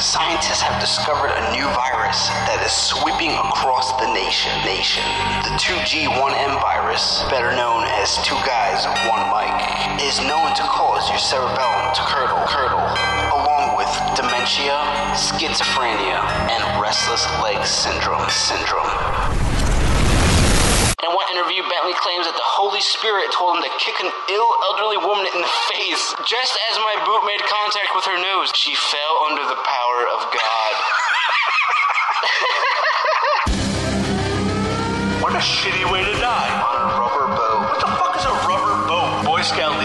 Scientists have discovered a new virus that is sweeping across the nation. Nation. The 2G1M virus, better known as Two Guys, One Mic, is known to cause your cerebellum to curdle, curdle, along with dementia, schizophrenia, and restless leg syndrome. Syndrome. In one interview, Bentley claims that the Holy Spirit told him to kick an ill elderly woman in the face. Just as my boot made contact with her nose, she fell under the power of God. What a shitty way to die. On a rubber boat. What the fuck is a rubber boat? Boy Scout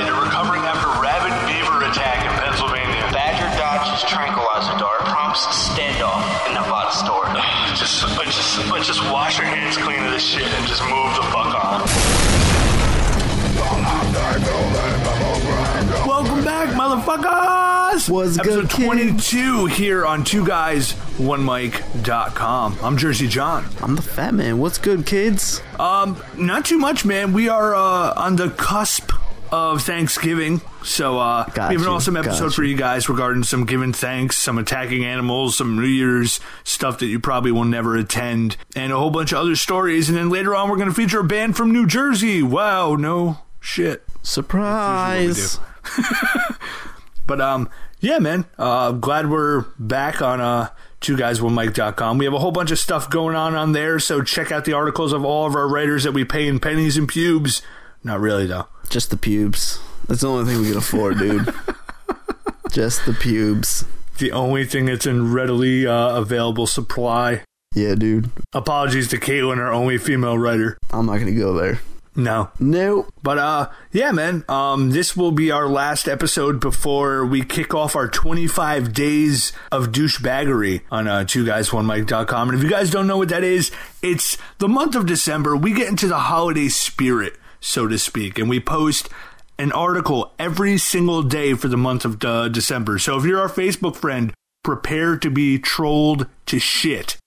motherfuckers! What's Episode good, kids? 22 here on Two Guys One Mic.com. I'm Jersey John. I'm the fat man. What's good, kids? Um, not too much, man. We are uh, on the cusp of Thanksgiving, so uh, Got we have an you, awesome episode for you. you guys regarding some giving thanks, some attacking animals, some New Year's stuff that you probably will never attend, and a whole bunch of other stories. And then later on, we're going to feature a band from New Jersey. Wow, no shit. Surprise! But um, yeah, man. Uh, glad we're back on uh, two guys one mic.com. We have a whole bunch of stuff going on on there, so check out the articles of all of our writers that we pay in pennies and pubes. Not really though. Just the pubes. That's the only thing we can afford, dude. Just the pubes. The only thing that's in readily uh, available supply. Yeah, dude. Apologies to Caitlin, our only female writer. I'm not gonna go there. No, No. But uh yeah, man. Um this will be our last episode before we kick off our 25 days of douchebaggery on uh two guys one mic.com. And if you guys don't know what that is, it's the month of December. We get into the holiday spirit, so to speak, and we post an article every single day for the month of uh, December. So if you're our Facebook friend, prepare to be trolled to shit.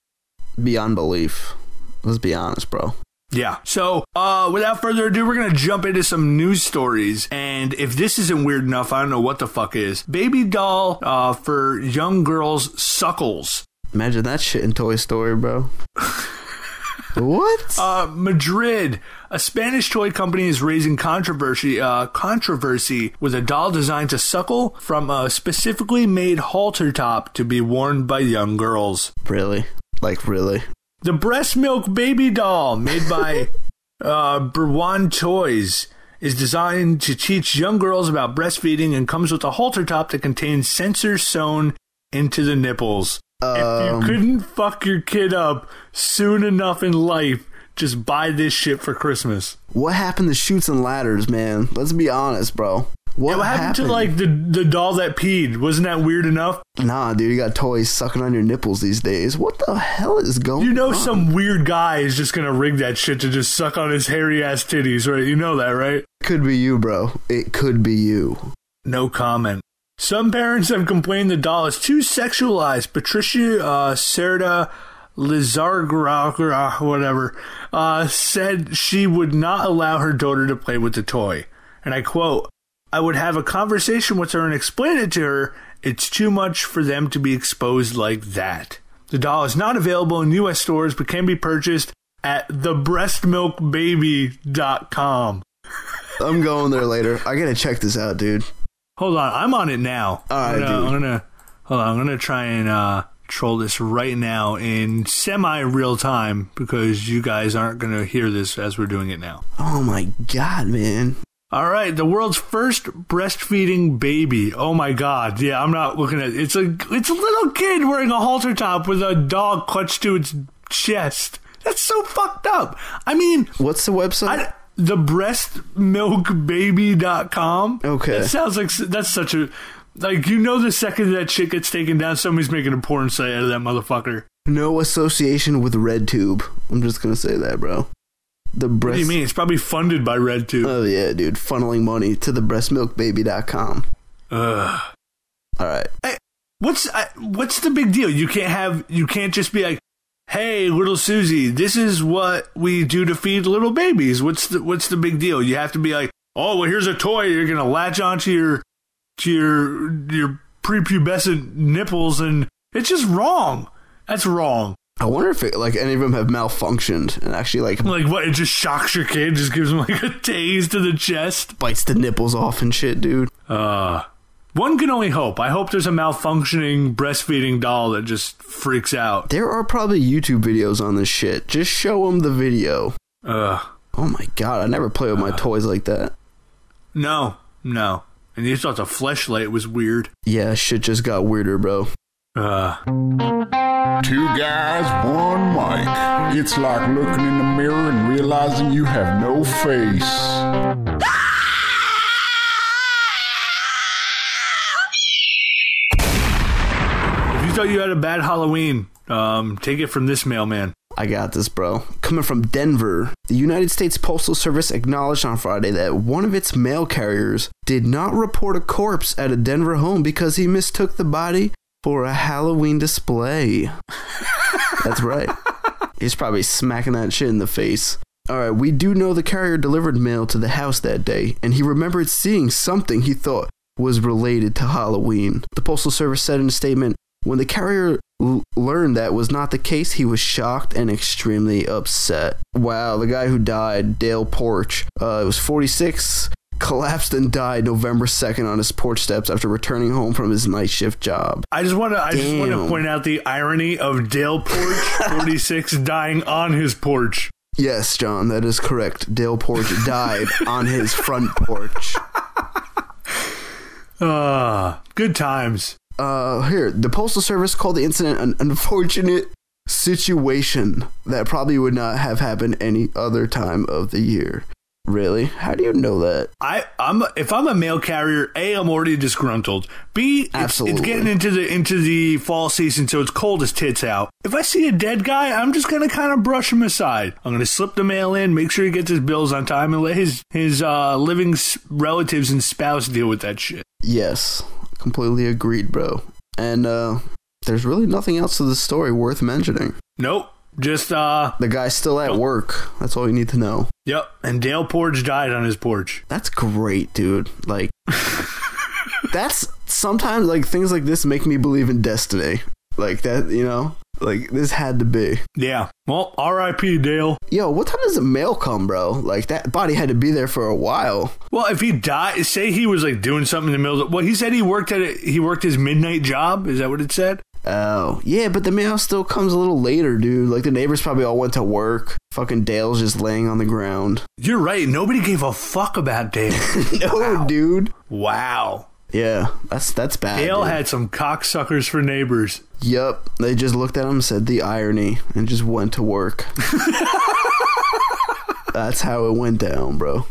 Beyond belief. Let's be honest, bro. Yeah. So, uh, without further ado, we're gonna jump into some news stories. And if this isn't weird enough, I don't know what the fuck is. Baby doll, uh, for young girls suckles. Imagine that shit in Toy Story, bro. what? Uh, Madrid, a Spanish toy company is raising controversy, uh, controversy with a doll designed to suckle from a specifically made halter top to be worn by young girls. really? Like really? The breast milk baby doll made by uh, Berjuan Toys is designed to teach young girls about breastfeeding and comes with a halter top that contains sensors sewn into the nipples. if Um, you couldn't fuck your kid up soon enough in life, just buy this shit for Christmas. What happened to shoots and ladders, man? Let's be honest, bro. What, What happened, to like the the doll that peed? Wasn't that weird enough? Nah, dude, you got toys sucking on your nipples these days. What the hell is going on? You know, on? some weird guy is just gonna rig that shit to just suck on his hairy ass titties, right? You know that, right? could be you, bro. It could be you. No comment. Some parents have complained the doll is too sexualized. Patricia uh, Serta Lizargra, whatever, uh, said she would not allow her daughter to play with the toy. And I quote, I would have a conversation with her and explain it to her. It's too much for them to be exposed like that. The doll is not available in U.S. stores but can be purchased at thebreastmilkbaby.com. I'm going there later. I gotta check this out, dude. Hold on, I'm on it now. All right, I'm gonna, dude. I'm gonna hold on. I'm gonna try and uh, troll this right now in semi real time because you guys aren't gonna hear this as we're doing it now. Oh my god, man. All right, the world's first breastfeeding baby. Oh my god, yeah, I'm not looking at it's a it's a little kid wearing a halter top with a dog clutched to its chest. That's so fucked up. I mean, What's the website? I, the breastmilkbaby.com. Okay. That sounds like that's such a like you know the second that shit gets taken down, somebody's making a porn site out of that motherfucker. no association with RedTube. I'm just gonna say that, bro. The breast. What do you mean? It's probably funded by Red RedTube. Oh yeah, dude. Funneling money to the breastmilkbaby.com. Ugh. All right. What's I, what's the big deal? You can't have you can't just be like, "Hey, little Susie, this is what we do to feed little babies." What's the what's the big deal? You have to be like, "Oh, well, here's a toy. You're gonna latch onto your to your your prepubescent nipples and It's just wrong. That's wrong. I wonder if it, like any of them have malfunctioned and actually like Like what? It just shocks your kid. Just gives him like a tase to the chest. bites the nipples off and shit, dude. Uh, one can only hope. I hope there's a malfunctioning breastfeeding doll that just freaks out. There are probably YouTube videos on this shit. Just show them the video. Uh, Oh my god, I never play with my toys like that. no, no. And you thought the fleshlight was weird. Yeah, shit just got weirder, bro. Uh, Two guys, one mic. It's like looking in the mirror and realizing you have no face. if you thought you had a bad Halloween, um, take it from this mailman. I got this, bro. Coming from Denver, the United States Postal Service acknowledged on Friday that one of its mail carriers did not report a corpse at a Denver home because he mistook the body for a Halloween display. That's right. He's probably smacking that shit in the face. All right, we do know the carrier delivered mail to the house that day, and he remembered seeing something he thought was related to Halloween. The Postal Service said in a statement when the carrier l- learned that was not the case, he was shocked and extremely upset. Wow, the guy who died, Dale Porch, uh, it was 46, collapsed and died November 2nd on his porch steps after returning home from his night shift job. I just want to. I just want to point out the irony of Dale Porch, forty six, dying on his porch. Yes, John, that is correct. Dale Porch died on his front porch. Ah, good times. Uh, here, the Postal Service called the incident an unfortunate situation that probably would not have happened any other time of the year. Really? How do you know that? I, I'm if I'm a mail carrier, a I'm already disgruntled. B, it's, it's getting into the into the fall season, so it's cold as tits out. If I see a dead guy, I'm just gonna kind of brush him aside. I'm gonna slip the mail in, make sure he gets his bills on time, and let his his uh, living relatives and spouse deal with that shit. Yes, completely agreed, bro. And uh, there's really nothing else to the story worth mentioning. Nope, just uh, The guy's still at work. That's all you need to know. yep. And Dale Porch died on his porch. That's great, dude. Like, that's sometimes like things like this make me believe in destiny. Like that, you know. Like this had to be. Yeah. Well, R.I.P. Dale. Yo, what time does the mail come, bro? Like that body had to be there for a while. Well, if he died, say he was like doing something in the middle. Of, well, he said he worked at it. He worked his midnight job. Is that what it said? Oh, yeah, but the mail still comes a little later, dude. Like the neighbors probably all went to work. Fucking Dale's just laying on the ground. You're right. Nobody gave a fuck about Dale. no, dude. wow. Yeah, that's that's bad. Dale dude. had some cocksuckers for neighbors. Yup. They just looked at him, said the irony, and just went to work. That's how it went down, bro.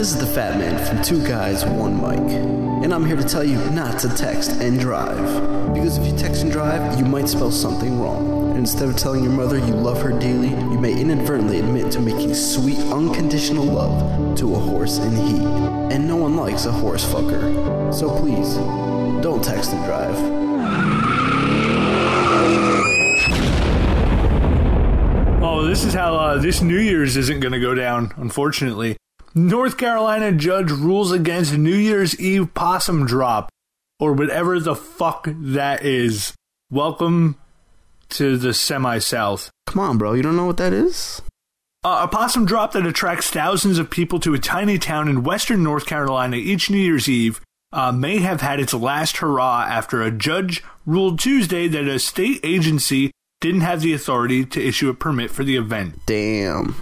This is the Fat Man from Two Guys, One Mic. And I'm here to tell you not to text and drive. Because if you text and drive, you might spell something wrong. And instead of telling your mother you love her dearly, you may inadvertently admit to making sweet, unconditional love to a horse in heat. And no one likes a horse fucker. So please, don't text and drive. Oh, this is how uh, this New Year's isn't going to go down, unfortunately. North Carolina judge rules against New Year's Eve possum drop, or whatever the fuck that is. Welcome to the semi South. Come on, bro. You don't know what that is? Uh, a possum drop that attracts thousands of people to a tiny town in western North Carolina each New Year's Eve uh, may have had its last hurrah after a judge ruled Tuesday that a state agency didn't have the authority to issue a permit for the event. Damn.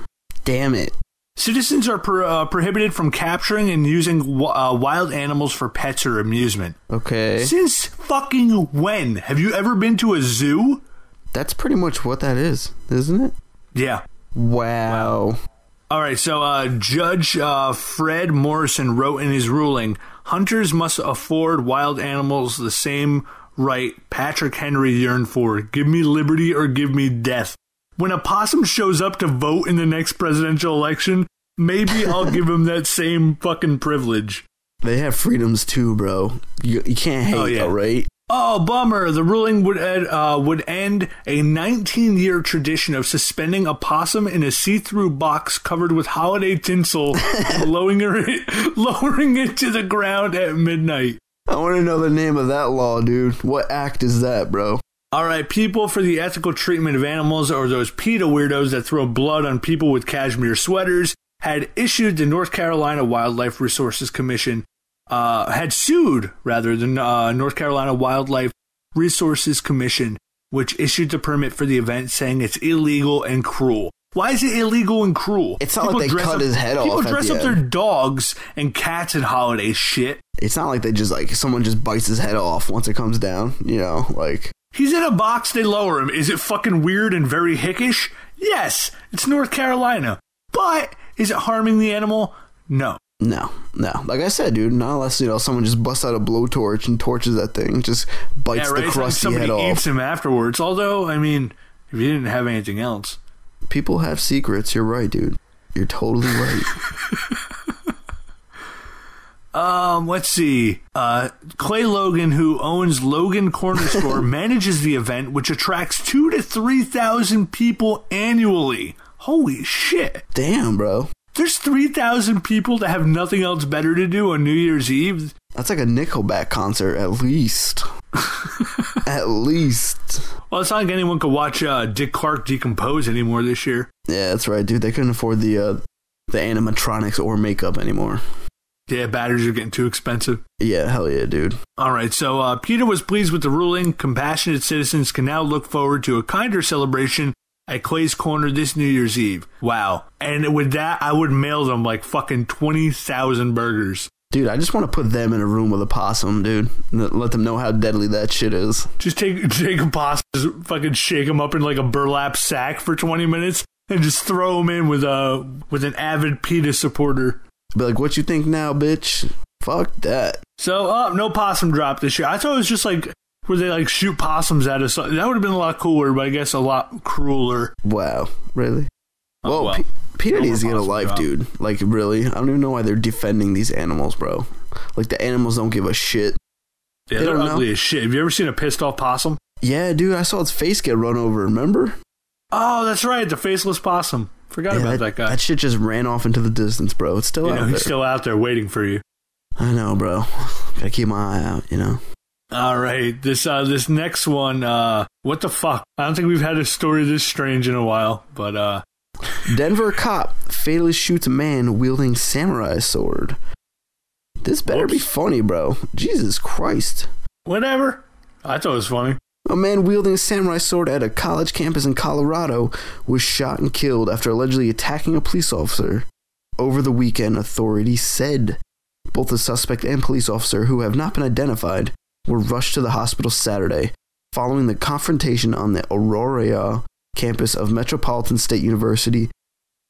Damn it. Citizens are pro- uh, prohibited from capturing and using w- uh, wild animals for pets or amusement. Okay. Since fucking when? Have you ever been to a zoo? That's pretty much what that is, isn't it? Yeah. Wow. All right, so uh, Judge uh, Fred Morrison wrote in his ruling hunters must afford wild animals the same right Patrick Henry yearned for give me liberty or give me death. When a possum shows up to vote in the next presidential election, maybe I'll give him that same fucking privilege. They have freedoms too, bro. You, you can't hate, Oh, yeah. though, right? Oh, bummer. The ruling would end, uh, would end a 19 year tradition of suspending a possum in a see through box covered with holiday tinsel and lowering it, lowering it to the ground at midnight. I want to know the name of that law, dude. What act is that, bro? All right, people for the ethical treatment of animals or those PETA weirdos that throw blood on people with cashmere sweaters had issued the North Carolina Wildlife Resources Commission, uh, had sued rather than uh, North Carolina Wildlife Resources Commission, which issued the permit for the event, saying it's illegal and cruel. Why is it illegal and cruel? It's not like they cut up- his head People off People dress the up their dogs and cats at holiday shit. It's not like they just like someone just bites his head off once it comes down. You know, like He's in a box, they lower him. Is it fucking weird and very hickish? Yes, it's North Carolina. But is it harming the animal? No. no, no. Like I said, dude, not unless you know someone just busts out a blowtorch and torches that thing, just bites yeah, right. the It's like crusty somebody head eats him afterwards. Although, I mean, if you didn't have anything else. People have secrets. You're right, dude. You're totally right. Um, let's see. Uh, Clay Logan, who owns Logan Corner Store, manages the event, which attracts two to three thousand people annually. Holy shit! Damn, bro. There's three thousand people that have nothing else better to do on New Year's Eve. That's like a Nickelback concert, at least. at least. Well, it's not like anyone could watch uh, Dick Clark decompose anymore this year. Yeah, that's right, dude. They couldn't afford the uh, the animatronics or makeup anymore. Yeah, batteries are getting too expensive. Yeah, hell yeah, dude. All right, so uh, PETA was pleased with the ruling. Compassionate citizens can now look forward to a kinder celebration at Clay's Corner this New Year's Eve. Wow. And with that, I would mail them like fucking 20,000 burgers. Dude, I just want to put them in a room with a possum, dude. and Let them know how deadly that shit is. Just take, take a pasta, fucking shake them up in like a burlap sack for 20 minutes and just throw them in with, a, with an avid PETA supporter. Be like, what you think now, bitch? Fuck that. So, uh, no possum drop this year. I thought it was just like where they like shoot possums at us. That would have been a lot cooler, but I guess a lot crueler. Wow, really? Oh, Whoa, well. P- PETA needs to get a life, drop. dude. Like, really? I don't even know why they're defending these animals, bro. Like, the animals don't give a shit. Yeah, They they're don't know. ugly as shit. Have you ever seen a pissed off possum? Yeah, dude, I saw its face get run over, remember? Oh, that's right, the faceless possum. Forgot Yeah, about that, that, guy. that shit just ran off into the distance, bro. It's still you out know, there. he's still out there waiting for you. I know, bro. Gotta keep my eye out, you know? All right, this uh, this next one, uh, what the fuck? I don't think we've had a story this strange in a while, but uh, Denver cop fatally shoots a man wielding samurai sword. This better be funny, bro. Jesus Christ. whatever. I thought it was funny. A man wielding a samurai sword at a college campus in Colorado was shot and killed after allegedly attacking a police officer. Over the weekend, authorities said both the suspect and police officer, who have not been identified, were rushed to the hospital Saturday following the confrontation on the Aurora campus of Metropolitan State University.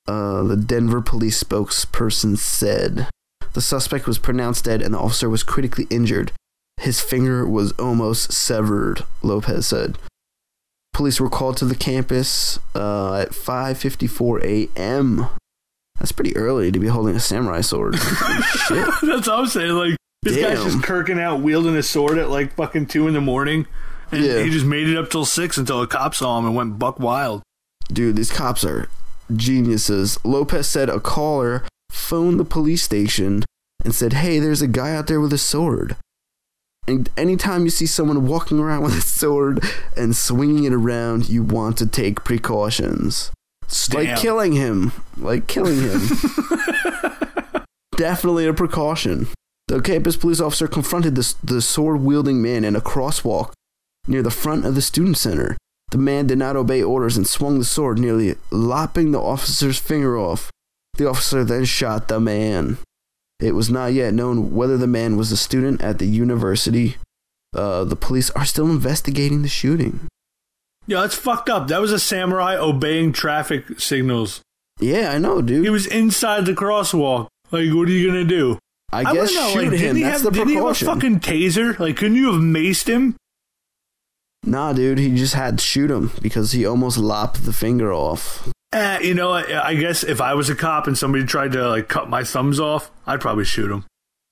Uh, the Denver police spokesperson said the suspect was pronounced dead and the officer was critically injured. His finger was almost severed, Lopez said. Police were called to the campus uh, at 5:54 a.m. That's pretty early to be holding a samurai sword. Shit. that's what I'm saying. Like this guy's just kirking out, wielding a sword at like fucking two in the morning, and Yeah. he just made it up till six until a cop saw him and went buck wild. Dude, these cops are geniuses. Lopez said a caller phoned the police station and said, "Hey, there's a guy out there with a sword." And anytime you see someone walking around with a sword and swinging it around, you want to take precautions. It's like killing him. Like killing him. Definitely a precaution. The campus police officer confronted the, the sword wielding man in a crosswalk near the front of the student center. The man did not obey orders and swung the sword, nearly lopping the officer's finger off. The officer then shot the man. It was not yet known whether the man was a student at the university. Uh, the police are still investigating the shooting. Yeah, that's fucked up. That was a samurai obeying traffic signals. Yeah, I know, dude. He was inside the crosswalk. Like, what are you gonna do? I I guess know, shoot like, him. he That's have, the didn't he have a fucking taser? Like, couldn't you have maced him? Nah, dude, he just had to shoot him because he almost lopped the finger off. Eh, you know, I, I guess if I was a cop and somebody tried to like cut my thumbs off, I'd probably shoot him.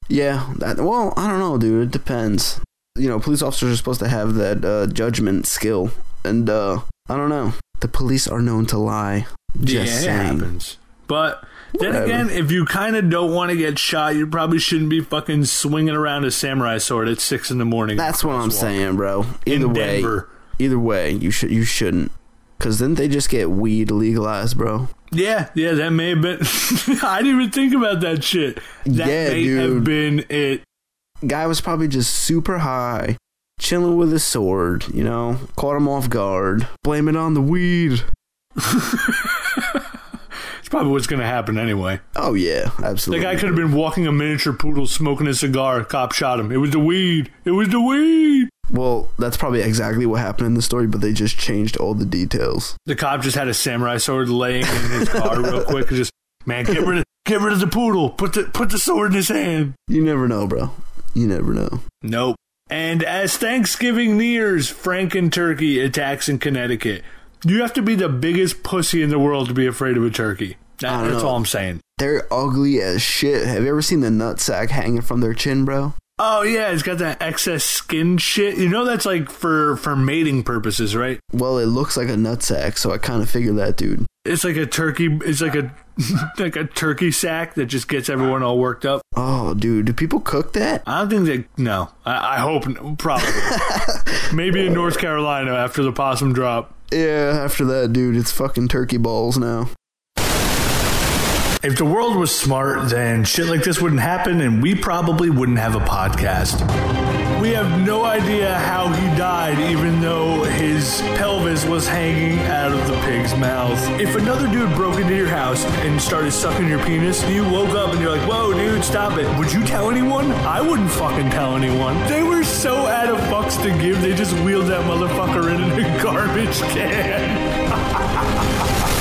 Yeah, that, well, I don't know, dude. It depends. you know, police officers are supposed to have that uh, judgment skill, and uh, I don't know. The police are known to lie. Just yeah, it saying. happens. But then Whatever. again, if you kind of don't want to get shot, you probably shouldn't be fucking swinging around a samurai sword at six in the morning. That's what I'm saying, bro. Either In way, Denver. either way, you should you shouldn't, because then they just get weed legalized, bro. Yeah, yeah, that may have been. I didn't even think about that shit. That Yeah, may have been it. Guy was probably just super high, chilling with his sword. You know, caught him off guard. Blame it on the weed. It's probably what's going to happen anyway. Oh yeah, absolutely. The guy could have been walking a miniature poodle smoking a cigar. Cop shot him. It was the weed. It was the weed. Well, that's probably exactly what happened in the story, but they just changed all the details. The cop just had a samurai sword laying in his car real quick. and Just man, get rid of get rid of the poodle. Put the put the sword in his hand. You never know, bro. You never know. Nope. And as Thanksgiving nears, Franken turkey attacks in Connecticut. You have to be the biggest pussy in the world to be afraid of a turkey. That- that's know. all I'm saying. They're ugly as shit. Have you ever seen the nutsack hanging from their chin, bro? Oh yeah, it's got that excess skin shit. You know that's like for for mating purposes, right? Well, it looks like a nutsack, so I kind of figured that, dude. It's like a turkey. It's like a like a turkey sack that just gets everyone all worked up. Oh, dude, do people cook that? I don't think they. No, I, I hope probably. Maybe in North Carolina after the possum drop. Yeah, after that, dude, it's fucking turkey balls now. If the world was smart, then shit like this wouldn't happen, and we probably wouldn't have a podcast. We have no idea how he died, even though his pelvis was hanging out of the pig's mouth. If another dude broke into your house and started sucking your penis, you woke up and you're like, whoa, dude, stop it. Would you tell anyone? I wouldn't fucking tell anyone. They were so out of fucks to give, they just wheeled that motherfucker in a garbage can.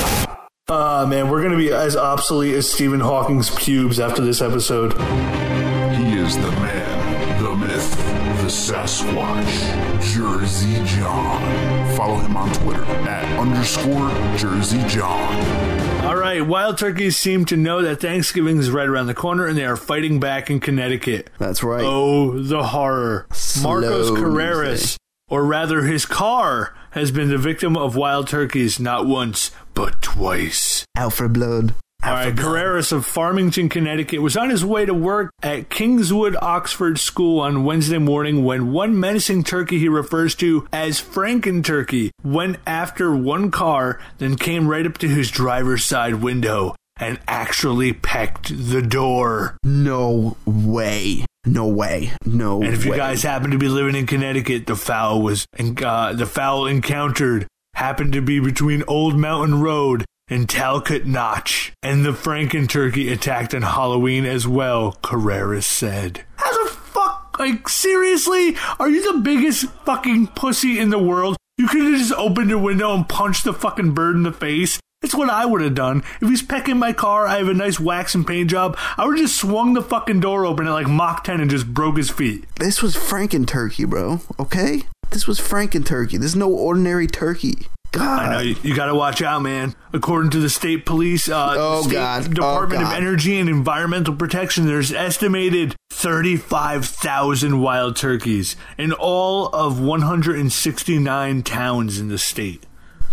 Uh, man, we're gonna be as obsolete as Stephen Hawking's pubes after this episode. He is the man, the myth, the Sasquatch, Jersey John. Follow him on Twitter at underscore Jersey John. All right, wild turkeys seem to know that Thanksgiving is right around the corner, and they are fighting back in Connecticut. That's right. Oh, the horror! Marcos Carreras, or rather, his car, has been the victim of wild turkeys not once but twice. Alfred Blood. All right, Carreras of Farmington, Connecticut, was on his way to work at Kingswood Oxford School on Wednesday morning when one menacing turkey he refers to as Franken Turkey went after one car, then came right up to his driver's side window and actually pecked the door. No way. No way. No And if you guys happen to be living in Connecticut, the foul was uh, the foul encountered happened to be between Old Mountain Road and Talcott Notch, and the Franken turkey attacked on Halloween as well. Carreras said. How the fuck? Like seriously? Are you the biggest fucking pussy in the world? You could have just opened your window and punched the fucking bird in the face. That's what I would have done. If he's pecking my car, I have a nice wax and paint job. I would have just swung the fucking door open at like Mach 10 and just broke his feet. This was Franken turkey, bro. Okay? This was Franken turkey. This is no ordinary turkey. God. I know you, you got to watch out, man. According to the state police, uh, Oh, state God. Oh, Department of Energy and Environmental Protection, there's estimated 35,000 wild turkeys in all of 169 towns in the state.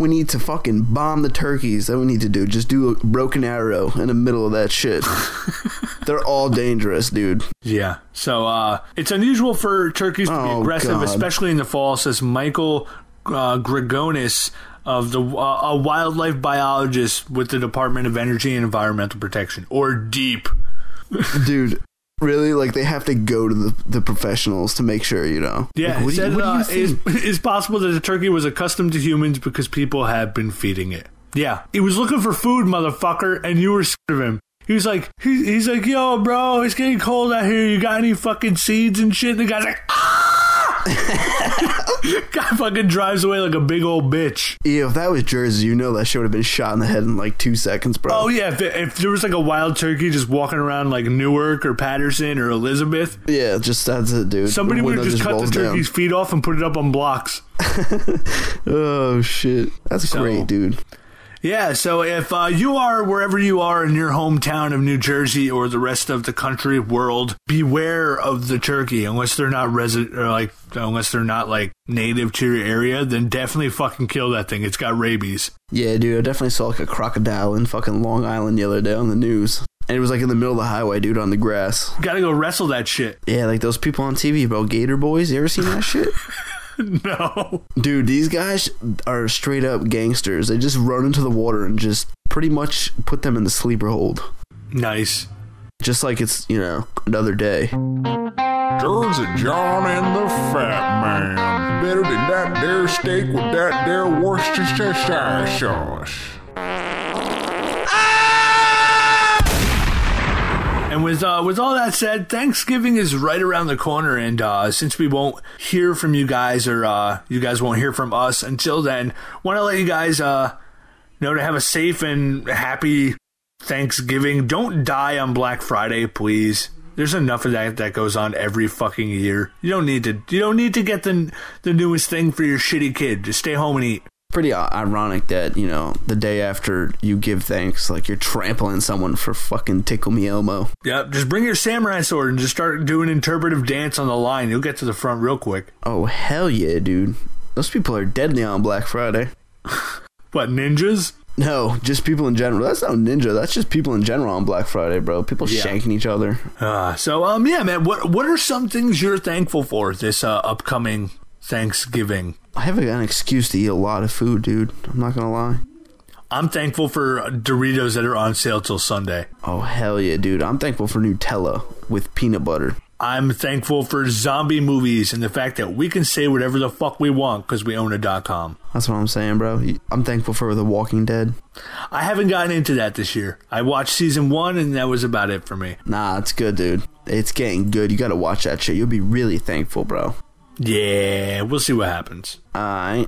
We need to fucking bomb the turkeys. That we need to do. Just do a broken arrow in the middle of that shit. They're all dangerous, dude. Yeah. So uh, it's unusual for turkeys to be Oh, aggressive, God. especially in the fall, says Michael uh, Gregonis of the uh, a wildlife biologist with the Department of Energy and Environmental Protection, or DEEP. Dude, really? Like they have to go to the, the professionals to make sure, you know? Yeah, Like, it what, do you, what do you uh, it's, it's possible that the turkey was accustomed to humans because people have been feeding it. Yeah, he was looking for food, motherfucker, and you were scared of him. He was like, he, he's like, yo, bro, it's getting cold out here. You got any fucking seeds and shit? The guy's like, ah! Guy fucking drives away like a big old bitch. Yeah, if that was Jersey, you know that shit would have been shot in the head in like two seconds, bro. Oh yeah, if, if there was like a wild turkey just walking around like Newark or Paterson or Elizabeth, Yeah, just that's it, dude. somebody would window just cut the rolls down. turkey's feet off and put it up on blocks. Oh shit, that's So- great, dude. Yeah, so if uh, you are wherever you are in your hometown of New Jersey or the rest of the country, world, beware of the turkey. Unless they're not resident, or like unless they're not like native to your area, then definitely fucking kill that thing. It's got rabies. Yeah, dude, I definitely saw like a crocodile in fucking Long Island the other day on the news. And it was like in the middle of the highway, dude, on the grass. Got to go wrestle that shit. Yeah, like those people on TV, bro. Gator Boys. You ever seen that shit? no. Dude, these guys are straight up gangsters. They just run into the water and just pretty much put them in the sleeper hold. Nice. Just like it's, you know, another day. Jersey John and the Fat Man. Better than that there steak with that there Worcestershire sauce. And with uh, with all that said, Thanksgiving is right around the corner, and uh, since we won't hear from you guys, or uh, you guys won't hear from us until then, want to let you guys uh, know to have a safe and happy Thanksgiving. Don't die on Black Friday, please. There's enough of that that goes on every fucking year. You don't need to. You don't need to get the the newest thing for your shitty kid. Just stay home and eat. Pretty uh, ironic that, you know, the day after you give thanks, like you're trampling someone for fucking Tickle Me Elmo. Yep. Just bring your samurai sword and just start doing interpretive dance on the line. You'll get to the front real quick. Oh, hell yeah, dude. Those people are deadly on Black Friday. What ninjas? No, just people in general. That's not ninja. That's just people in general on Black Friday, bro. People Yeah. shanking each other. Uh, so um yeah man what what are some things you're thankful for this uh, upcoming Thanksgiving? I have an excuse to eat a lot of food, dude. I'm not gonna lie. I'm thankful for Doritos that are on sale till Sunday. Oh hell yeah, dude! I'm thankful for Nutella with peanut butter. I'm thankful for zombie movies and the fact that we can say whatever the fuck we want because we own a dot com. That's what I'm saying, bro. I'm thankful for The Walking Dead. I haven't gotten into that this year. I watched season one and that was about it for me. Nah, it's good, dude. It's getting good. You gotta watch that shit. You'll be really thankful, bro. Yeah, we'll see what happens. Alright.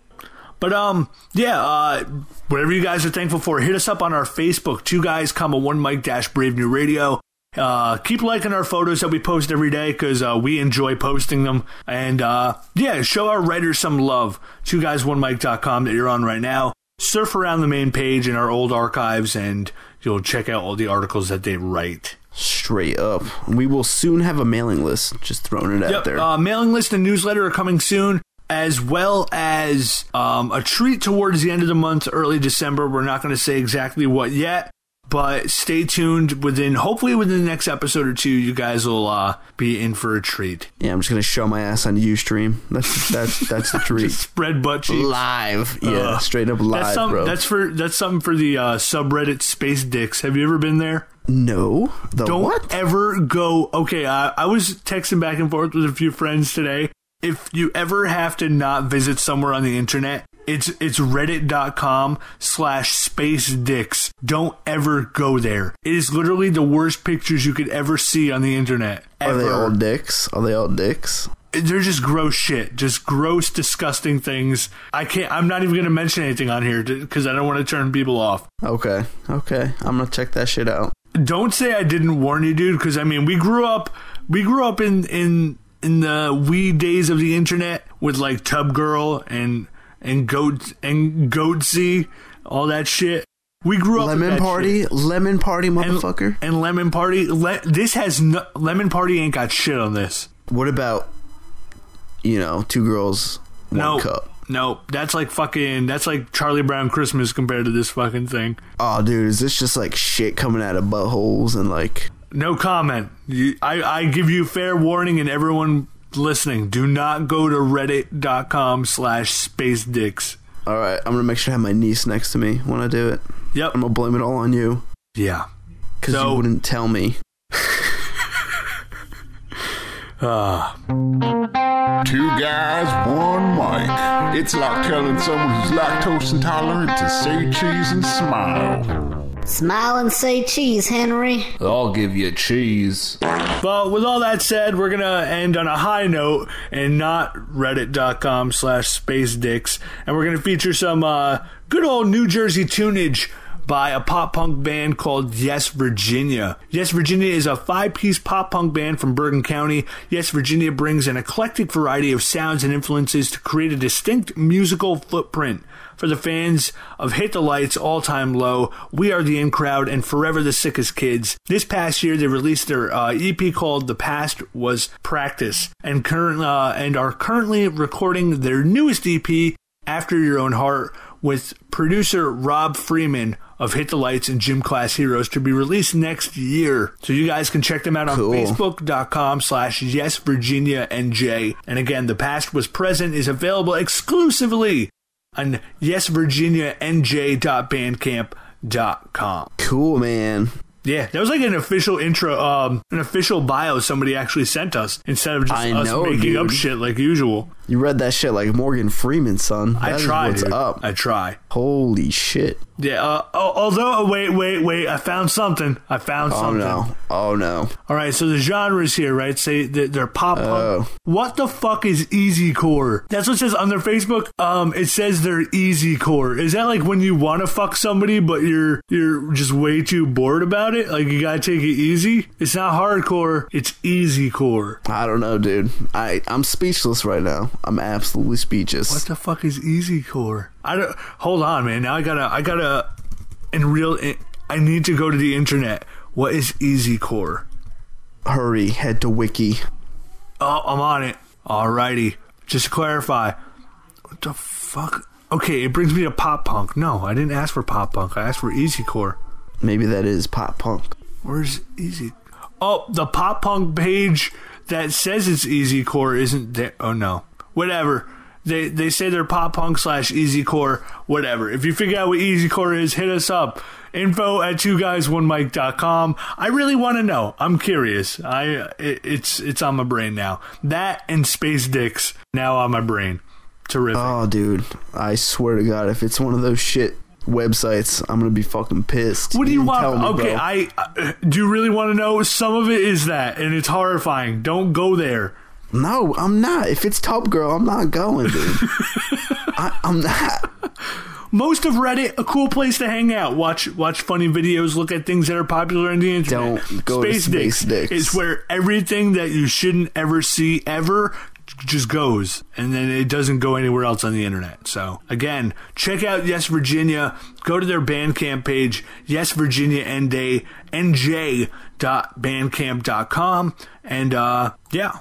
But um, yeah, uh, whatever you guys are thankful for, hit us up on our Facebook, two guys, comma one mic dash Brave New Radio. Uh, keep liking our photos that we post every day because uh, we enjoy posting them. And uh, yeah, show our writers some love. Two guys, one mic.com that you're on right now. Surf around the main page in our old archives and you'll check out all the articles that they write. Straight up. We will soon have a mailing list. Just throwing it out there. Uh, mailing list and newsletter are coming soon, as well as um, a treat towards the end of the month, early December. We're not going to say exactly what yet, but stay tuned. Within hopefully within the next episode or two, you guys will uh, be in for a treat. yeah, I'm just gonna show my ass on UStream. That's that's that's the treat. Spread butt cheeks. live. Yeah, Uh, straight up live, that's some, bro. That's for that's something for the uh, subreddit Space Dicks. Have you ever been there? no. The Don't what? ever go. Okay, uh, I was texting back and forth with a few friends today. If you ever have to not visit somewhere on the internet, it's it's reddit.com slash space dicks. Don't ever go there. It is literally the worst pictures you could ever see on the internet. Are they all dicks? Are they all dicks? They're just gross shit. Just gross, disgusting things. I can't. I'm not even going to mention anything on here because I don't want to turn people off. Okay, okay. I'm gonna check that shit out. don't say I didn't warn you, dude. Because I mean, we grew up, we grew up in in in the wee days of the internet with like Tub Girl and and goat and goatse, all that shit. We grew up Lemon party, shit. lemon party, And, motherfucker. and lemon party. Le- this has no, lemon party ain't got shit on this. what about, you know, two girls, one No, cup? no, that's like fucking. That's like Charlie Brown Christmas compared to this fucking thing. Oh, dude, is this just like shit coming out of buttholes and like? No comment. You, I, I give you fair warning, and everyone listening, do not go to reddit.com slash space dicks. All right, I'm gonna make sure I have my niece next to me when I do it. Yep. I'm gonna blame it all on you Yeah. because So- you wouldn't tell me. Uh, Two guys, one mic. It's like telling someone who's lactose intolerant to say cheese and smile. Smile and say cheese, Henry. I'll give you cheese. but with all that said, we're going to end on a high note and not reddit.com slash space dicks. And we're going to feature some uh, good old New Jersey tunage by a pop punk band called Yes Virginia. Yes Virginia is a five piece pop punk band from Bergen County. Yes Virginia brings an eclectic variety of sounds and influences to create a distinct musical footprint. For the fans of Hit the Lights, All Time Low, We Are the In Crowd, and Forever the Sickest Kids, this past year they released their uh, EP called The Past Was Practice, and current uh, and are currently recording their newest EP, After Your Own Heart, with producer Rob Freeman of Hit the Lights and Gym Class Heroes to be released next year. So you guys can check them out on Cool. Facebook.com slash Yes Virginia NJ. And again, The Past Was Present is available exclusively on yesvirginianj.bandcamp.com. Cool, man. Yeah, that was like an official intro, um, an official bio somebody actually sent us instead of just I us know, making up shit like usual. You read that shit like Morgan Freeman, son. I try, What's dude. up? I try. Holy shit. Yeah. Uh, al- although, oh, wait, wait, wait. I found something. I found Oh something. no. Oh no. All right. So the genres here, right? Say that they're pop punk. Oh. What the fuck is easy core? That's what it says on their Facebook. Um, it says they're easy core. Is that like when you want to fuck somebody, but you're you're just way too bored about it? Like you gotta take it easy. It's not hardcore. It's easy core. I don't know, dude. I I'm speechless right now. I'm absolutely speechless. What the fuck is easy core? I don't. Hold on, man. Now I gotta. I gotta. In real. I need to go to the internet. What is easy core? Hurry, head to wiki. Oh, I'm on it. Alrighty. Just to clarify. What the fuck? Okay, it brings me to pop punk. No, I didn't ask for pop punk. I asked for easy core. Maybe that is pop punk. Where's easy? Oh, the pop punk page that says it's easy core isn't there. Oh no. Whatever. They they say they're pop punk slash easy core. Whatever. If you figure out what easy core is, hit us up. Info at two guys one mic.com. I really want to know. I'm curious. I it, it's it's on my brain now. That and space dicks now on my brain. Terrific. Oh, dude. I swear to God, if it's one of those shit websites, I'm gonna be fucking pissed. What do you want? tell me, okay, bro. I uh, do you really want to know? Some of it is that, and it's horrifying. Don't go there. No, I'm not. If it's Tub Girl, I'm not going, dude. I, I'm not. Most of Reddit, a cool place to hang out. Watch watch funny videos, look at things that are popular on the internet. Don't go to Space Dicks. It's where everything that you shouldn't ever see ever just goes and then it doesn't go anywhere else on the internet. So again, check out Yes Virginia. Go to their Bandcamp page, Yes Virginia NJ, nj.bandcamp.com. And uh yeah.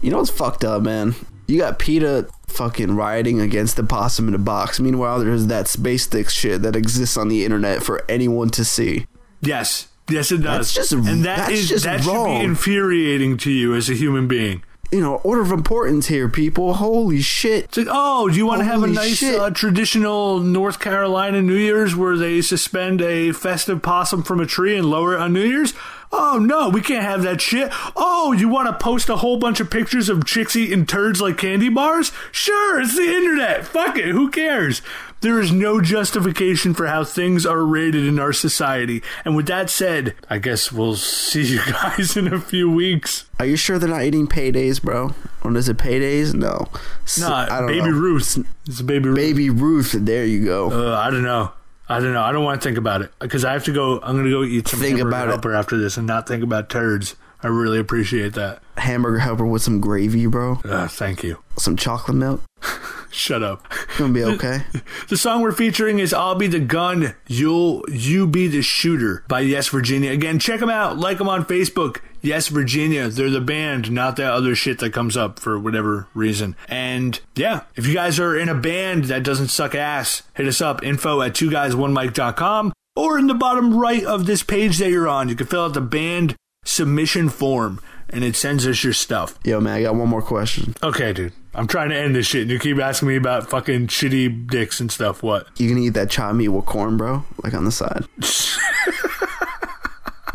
You know what's fucked up, man? You got PETA fucking rioting against the possum in a box. Meanwhile, there's that space stick shit that exists on the internet for anyone to see. Yes. Yes, it does. That's just- and that that's is- just that should be infuriating to you as a human being. You know, order of importance here, people. Holy shit. It's like, oh, do you want to have a nice uh, traditional North Carolina New Year's where they suspend a festive possum from a tree and lower it on New Year's? Oh no, we can't have that shit. Oh, you want to post a whole bunch of pictures of chicks eating turds like candy bars? Sure, it's the internet. Fuck it, who cares? There is no justification for how things are rated in our society. And with that said, I guess we'll see you guys in a few weeks. Are you sure they're not eating paydays, bro? Or is it paydays? No. S- No, I don't Baby know. Ruth. It's a Baby Ruth. Baby Ruth. There you go. Uh, I don't know. I don't know. I don't want to think about it because I have to go. I'm going to go eat some Think hamburger helper after this and not think about turds. I really appreciate that. Hamburger helper with some gravy, bro. Uh, thank you. Some chocolate milk. Shut up. Gonna be okay. The song we're featuring is "I'll Be the Gun, You'll You Be the Shooter" by Yes Virginia. Again, check them out. Like them on Facebook. Yes Virginia. They're the band, not that other shit that comes up for whatever reason. And yeah, if you guys are in a band that doesn't suck ass, hit us up. Info at two guys one mic.com or in the bottom right of this page that you're on. You can fill out the band submission form and it sends us your stuff. Yo, man, I got one more question. Okay, dude. I'm trying to end this shit and you keep asking me about fucking shitty dicks and stuff. What? You gonna eat that chopped meat with corn, bro? Like on the side.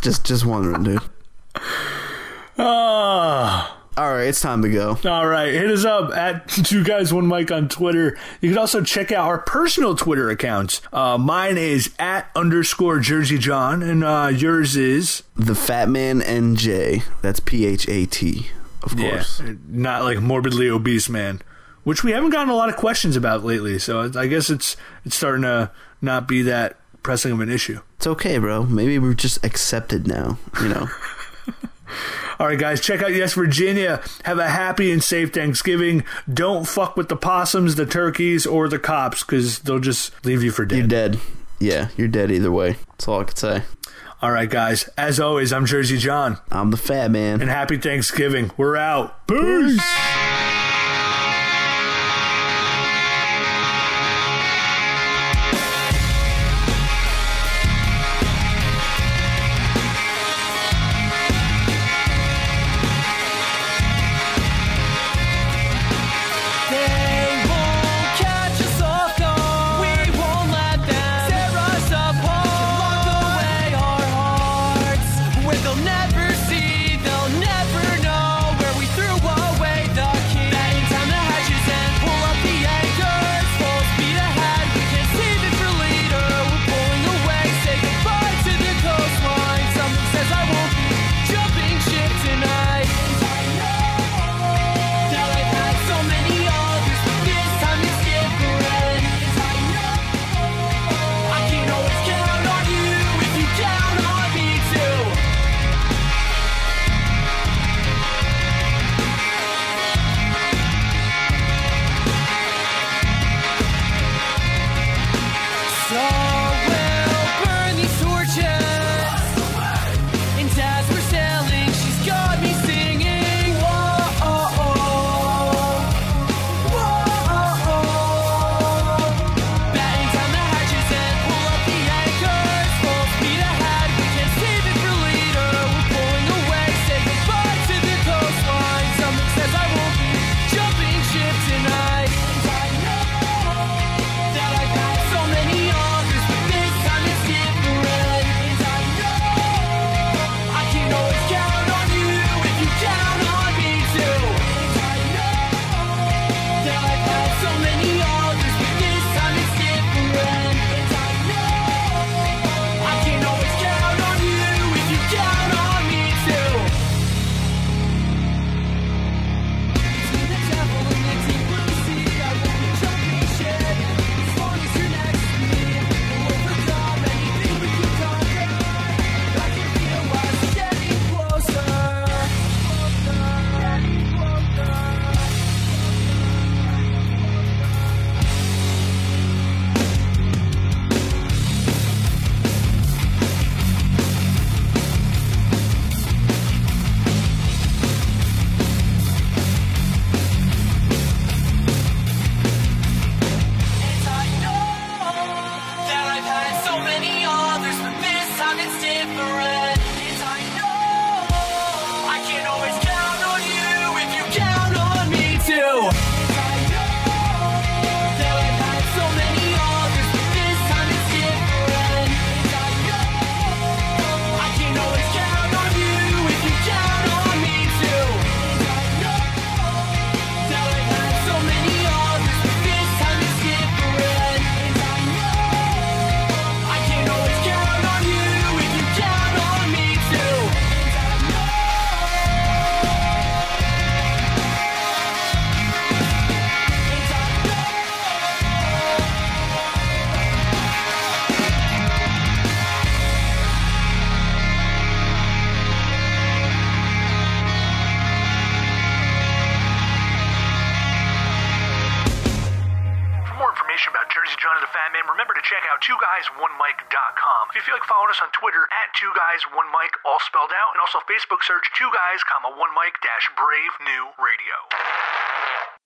just, just wondering, dude. Ah. All right, it's time to go. All right, hit us up at two guys one mic on Twitter. You can also check out our personal Twitter accounts. Uh, mine is at underscore Jersey John, and uh, yours is the Fat Man NJ. That's P H A T, of course. Yeah, not like morbidly obese man, which we haven't gotten a lot of questions about lately. So I guess it's it's starting to not be that pressing of an issue. It's okay, bro. Maybe we're just accepted now. You know. All right, guys, check out Yes Virginia. Have a happy and safe Thanksgiving. Don't fuck with the possums, the turkeys, or the cops because they'll just leave you for dead. You're dead. Yeah, you're dead either way. That's all I could say. All right, guys. As always, I'm Jersey John. I'm the Fat Man. And happy Thanksgiving. We're out. Peace. Peace. us on Twitter at Two Guys One Mic, all spelled out, and also Facebook search Two Guys, comma One Mic dash Brave New Radio.